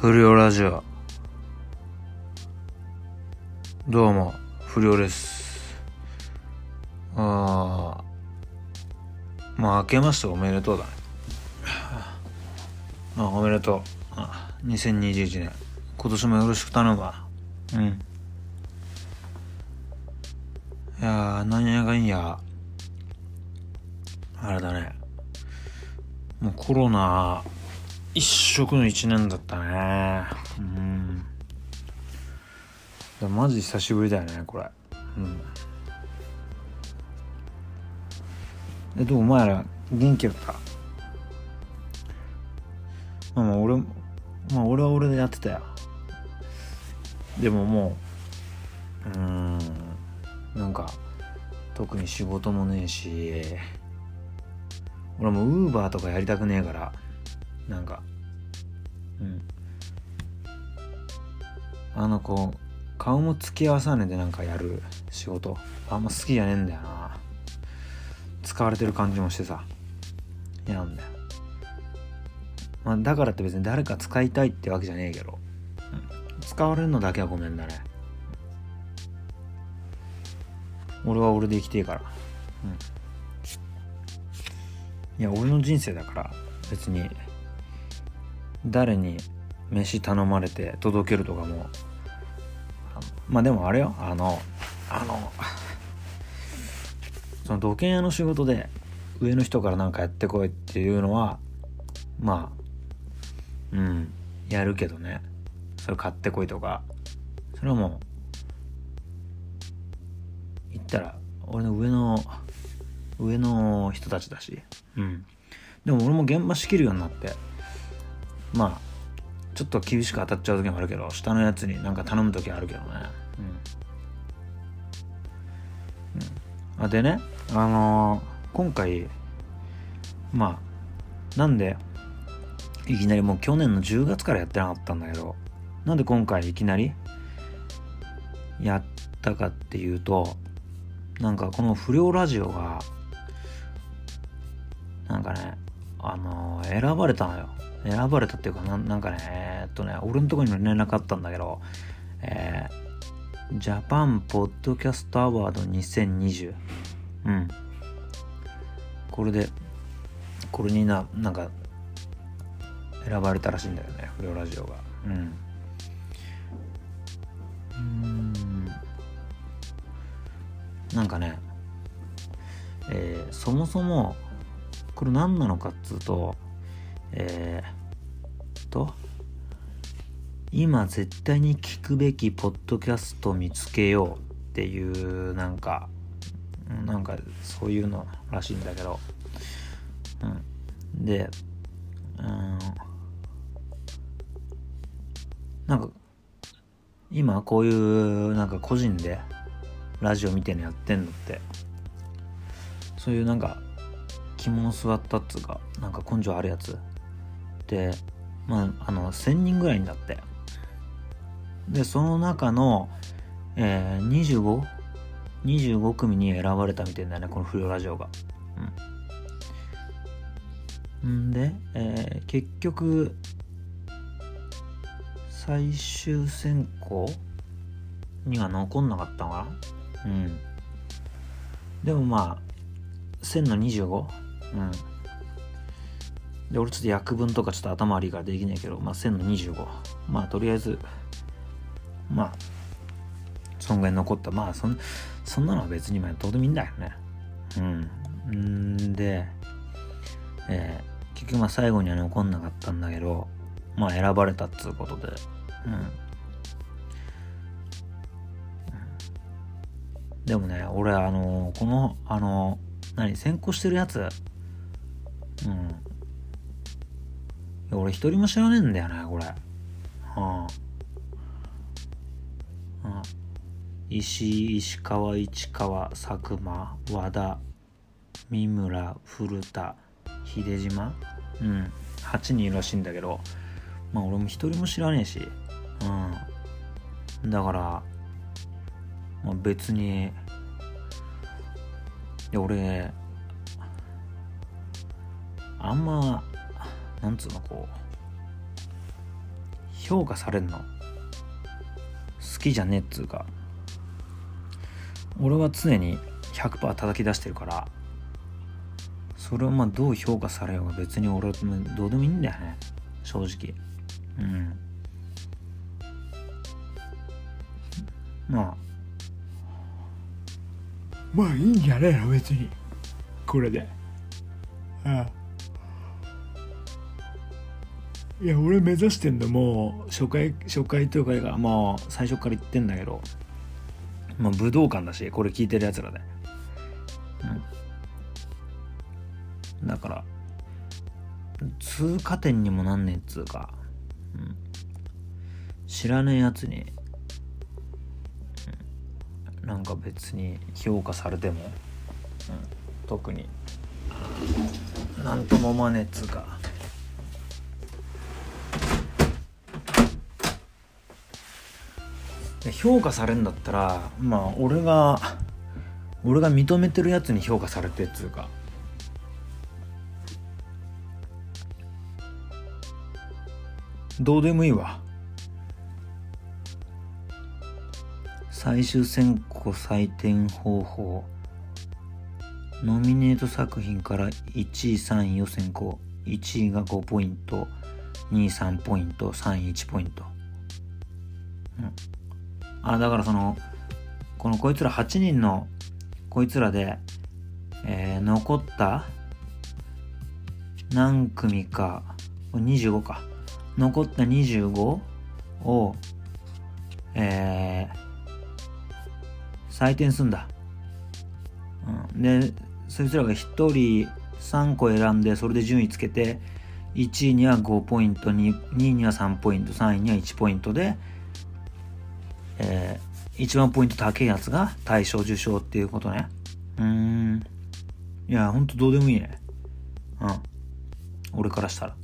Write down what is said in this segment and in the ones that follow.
不良ラジオ。どうも不良です。あーまあ明けましておめでとうだね。あおめでとう。あ2021年。今年もよろしく頼むわ。うん。いやー何やかんや。あれだね。もうコロナ一色の一年だったね。うん。だマジ久しぶりだよねこれ。うん。えどうお前ら元気だった？まあまあ俺まあ俺は俺でやってたよ。でももううんなんか特に仕事もねえし俺もウーバーとかやりたくねえからなんか。うん。あのこう顔も付き合わさねでなんかやる仕事。あんま好きじゃねえんだよな。使われてる感じもしてさ。嫌なんだよ、まあ、だからって別に誰か使いたいってわけじゃねえけど、うん、使われるのだけはごめんだね。俺は俺で生きてえから。うん。いや俺の人生だから別に。誰に飯頼まれて届けるとかも。まあでもあれよあのあのその土建屋の仕事で上の人から何かやってこいっていうのはまあうんやるけどね。それ買ってこいとか。それはもう言ったら俺の上の上の人たちだし。うん。でも俺も現場仕切るようになって。まあちょっと厳しく当たっちゃう時もあるけど下のやつになんか頼む時あるけどね。うん、うん、あでねあのー、今回まあなんでいきなりもう去年の10月からやってなかったんだけどなんで今回いきなりやったかっていうとなんかこの不良ラジオがなんかねあのー、選ばれたのよ。選ばれたっていうかななんかねえ、っとね俺のとこにも連絡あったんだけどえー、ジャパンポッドキャストアワード2020うん。これでこれにななんか選ばれたらしいんだよね不良ラジオが。うん。うん。なんかねえー、そもそもこれ何なのかっつうとえー、と今絶対に聞くべきポッドキャスト見つけようっていうなんかなんかそういうのらしいんだけど、うん、でうん。なんか今こういうなんか個人でラジオみたいなやってんのってそういうなんか肝の座ったっつうかなんか根性あるやつまああの1000人ぐらいになって。でその中の、えー、25?25 組に選ばれたみたいだねこの不良ラジオが。うん。んで、えー、結局最終選考には残んなかったのかな？うん。でもまあ1000の 25? うん。で俺ちょっと約分とかちょっと頭悪いからできないけどまあ1000の25まあとりあえずまあそんぐらい残った。まあそんそんなのは別にまあどうでもいいんだよね。うん。んでえー、結局まあ最後には残んなかったんだけどまあ選ばれたっつうことで。うん。でもね俺あのー、このあのー、何先行してるやつ。うん。俺一人も知らねえんだよねこれ。はああ石井石川市川佐久間和田三村古田秀島。うん。8人いるらしいんだけど。まあ俺も一人も知らねえし。うん。だからまあ別に。で俺あんまなんつうのこう評価されんの好きじゃねえっつうか俺は常に100%叩き出してるからそれをまあどう評価されようが別に俺はどうでもいいんだよね正直うんまあまあいいんじゃねえの別にこれでああいや俺目指してんのもう初回初回というかもう最初から言ってんだけどまあ武道館だしこれ聞いてるやつらで。うん。だから通過点にもなんねえっつうか、うん、知らねえやつに、うん、なんか別に評価されても、うん、特になんとも思わねえっつうか。評価されるんだったらまあ俺が俺が認めてるやつに評価されてっつうか。どうでもいいわ。最終選考採点方法。ノミネート作品から1位3位を選考。1位が5ポイント。2位3ポイント。3位1ポイント。うん。あだからそのこのこいつら8人のこいつらで、えー、残った何組か25か。残った25をえー、採点すんだ、うん、でそいつらが1人3個選んでそれで順位つけて1位には5ポイント 2, 2位には3ポイント3位には1ポイントでえー、一番ポイント高いやつが大賞受賞っていうことね。うん。いや、ほんとどうでもいいね。うん。俺からしたら。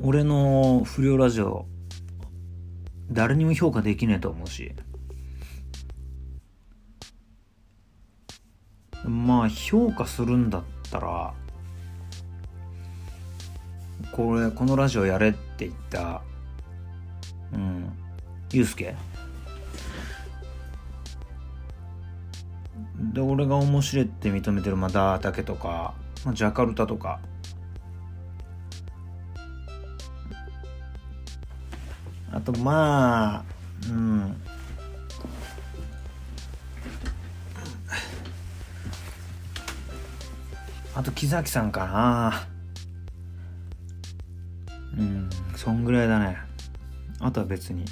俺の不良ラジオ、誰にも評価できねえと思うし。まあ、評価するんだったら、これ、このラジオやれって言ったうん。ユうスケ？で俺が面白いって認めてるまあダータケとか、まあ、ジャカルタとか。あとまあうん。あと木崎さんかな。うんそんぐらいだね。あとは別に。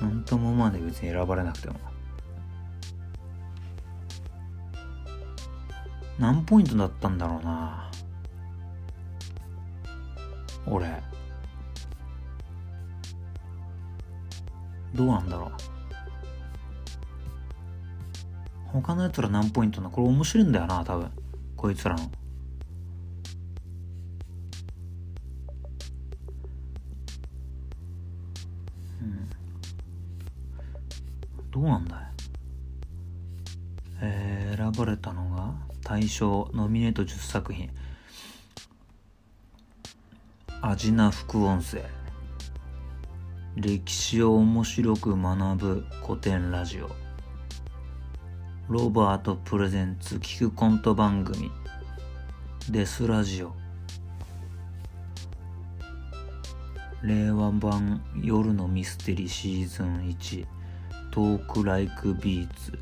なんとも思わない別に選ばれなくても。何ポイントだったんだろうな。俺。どうなんだろう。他のやつら何ポイントなこれ面白いんだよな多分。こいつらの。大賞ノミネート10作品。味な副音声。歴史を面白く学ぶ古典ラジオ。ロバートプレゼンツ聞くコント番組。デスラジオ。令和版夜のミステリーシーズン1トークライクビーツ。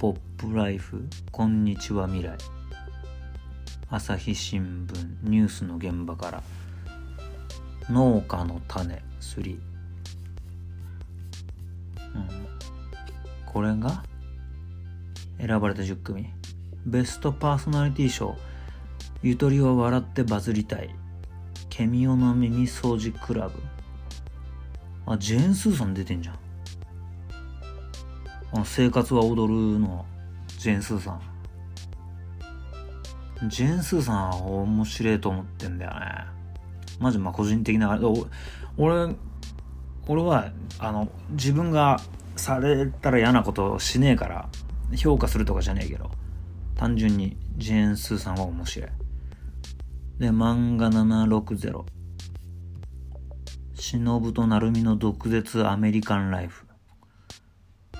ポップライフこんにちは未来。朝日新聞ニュースの現場から。農家の種3、うん、これが選ばれた10組。ベストパーソナリティ賞。ゆとりは笑ってバズりたい。ケミオの耳掃除クラブ。あジェーン・スーさん出てんじゃん。生活は踊るのジェン・スーさん。ジェン・スーさんは面白いと思ってんだよね。マジまあ個人的な、俺、俺は、あの、自分がされたら嫌なことをしねえから、評価するとかじゃねえけど、単純にジェーン・スーさんは面白い。で漫画760忍と成海の毒舌アメリカンライフ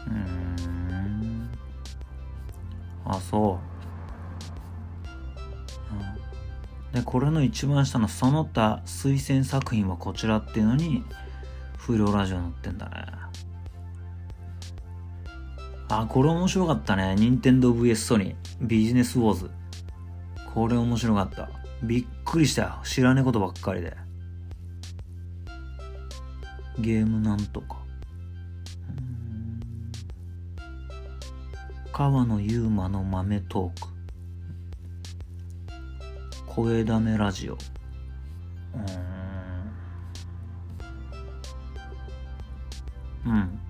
うん。あそう、うん、でこれの一番下のその他推薦作品はこちらっていうのに不良ラジオ載ってんだね。あこれ面白かったね。任天堂 VS ソニー。ビジネスウォーズ。これ面白かった。びっくりした。よ知らねえことばっかりで。ゲームなんとか。川野ゆうまの豆トーク。声だめラジオ。うん。うん。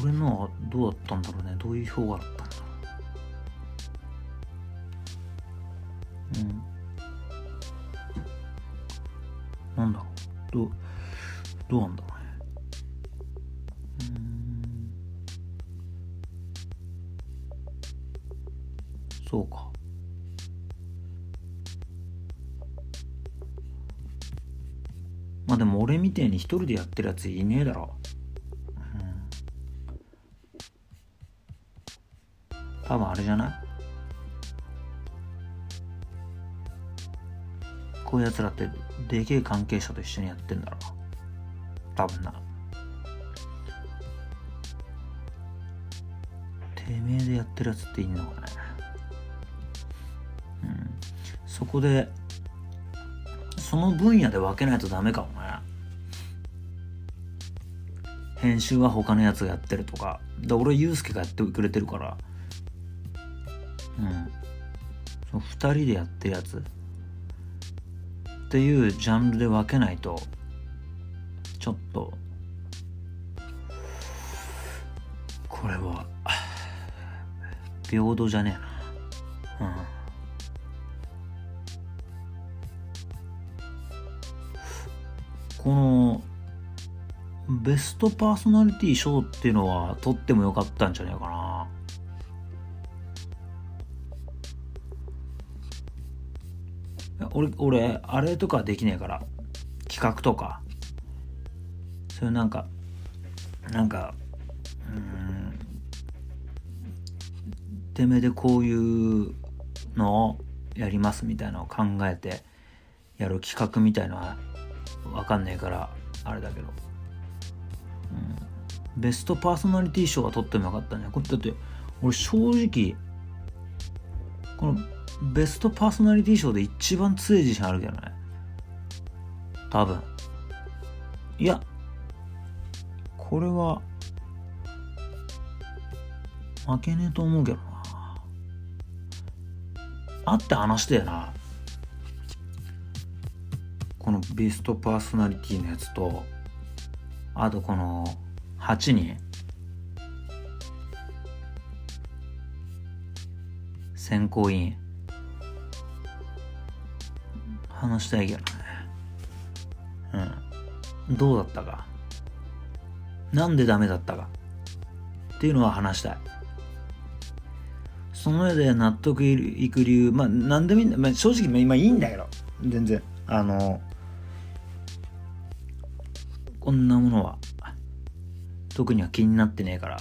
俺のはどうだったんだろうね。どういう評価だったんだろう。うん。なんだろう。どうどうなんだろう。そうか。まあでも俺みてえに一人でやってるやついねえだろ。うん。多分あれじゃない？こういうやつらってでけえ関係者と一緒にやってんだろ。多分な。てめえでやってるやつっていんのかね？そこでその分野で分けないとダメかもね。編集は他のやつがやってるとか。で俺ユうスケがやってくれてるから。うん。その2人でやってるやつ。っていうジャンルで分けないとちょっとこれは平等じゃねえな。うん。このベストパーソナリティ賞っていうのは取ってもよかったんじゃねえかな。俺俺あれとかできねえから。企画とか。そういうなんかなんかうんてめえでこういうのをやりますみたいなのを考えてやる企画みたいのは分かんねえからあれだけど、うん、ベストパーソナリティ賞は取ってもよかったね。これだって俺正直このベストパーソナリティ賞で一番強い自信あるけどね。多分。いやこれは負けねえと思うけどな。あって話したよな。このベストパーソナリティのやつとあとこの8人選考委員。話したいけどね。うん。どうだったか。なんでダメだったか。っていうのは話したい。その上で納得いく理由。まあ何でもいいんだ、まあ、正直今いいんだけど。全然。あの特には気になってねえから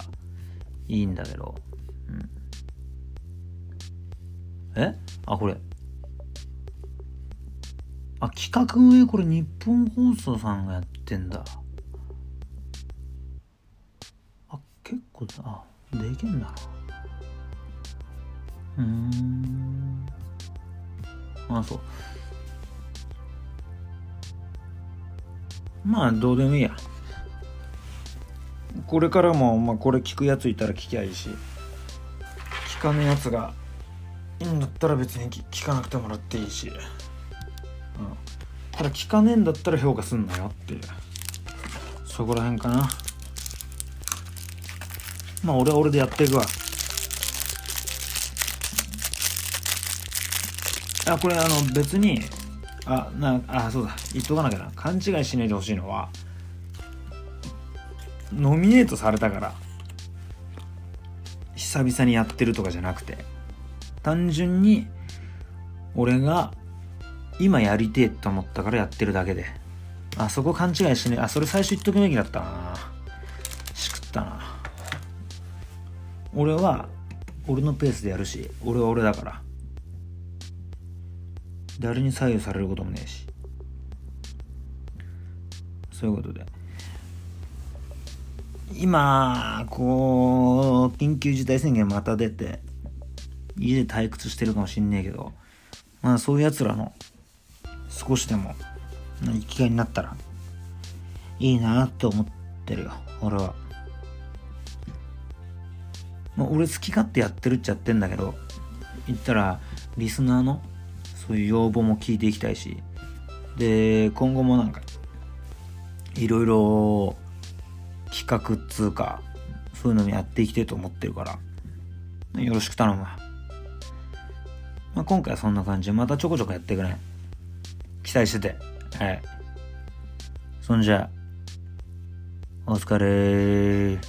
いいんだけど、うん、え？あこれ。あ企画運営これ日本放送さんがやってんだ。あ結構あできんだな。うーん。あそう。まあどうでもいいや。これからも、まあ、これ聞くやついたら聞きゃいいし聞かねえやつがいいんだったら別に聞かなくてもらっていいし、うん、ただ聞かねえんだったら評価すんなよっていう。そこら辺かな。まあ俺は俺でやっていくわ。あこれあの別にあなあそうだ。言っとかなきゃな。勘違いしないでほしいのはノミネートされたから。久々にやってるとかじゃなくて。単純に俺が今やりてえと思ったからやってるだけで。あそこ勘違いしねあそれ最初言っとくべきだったな。しくったな。俺は俺のペースでやるし俺は俺だから。誰に左右されることもねえし。そういうことで。今こう緊急事態宣言また出て家で退屈してるかもしんねえけどまあそういうやつらの少しでも生きがいになったらいいなって思ってるよ俺は。まあ、俺好き勝手やってるっちゃってんだけど言ったらリスナーのそういう要望も聞いていきたいしで今後もなんかいろいろ企画っつうかそういうのもやっていきたいと思ってるから。よろしく頼むわ、まあ、今回はそんな感じでまたちょこちょこやっていくね期待してて。はい。そんじゃお疲れ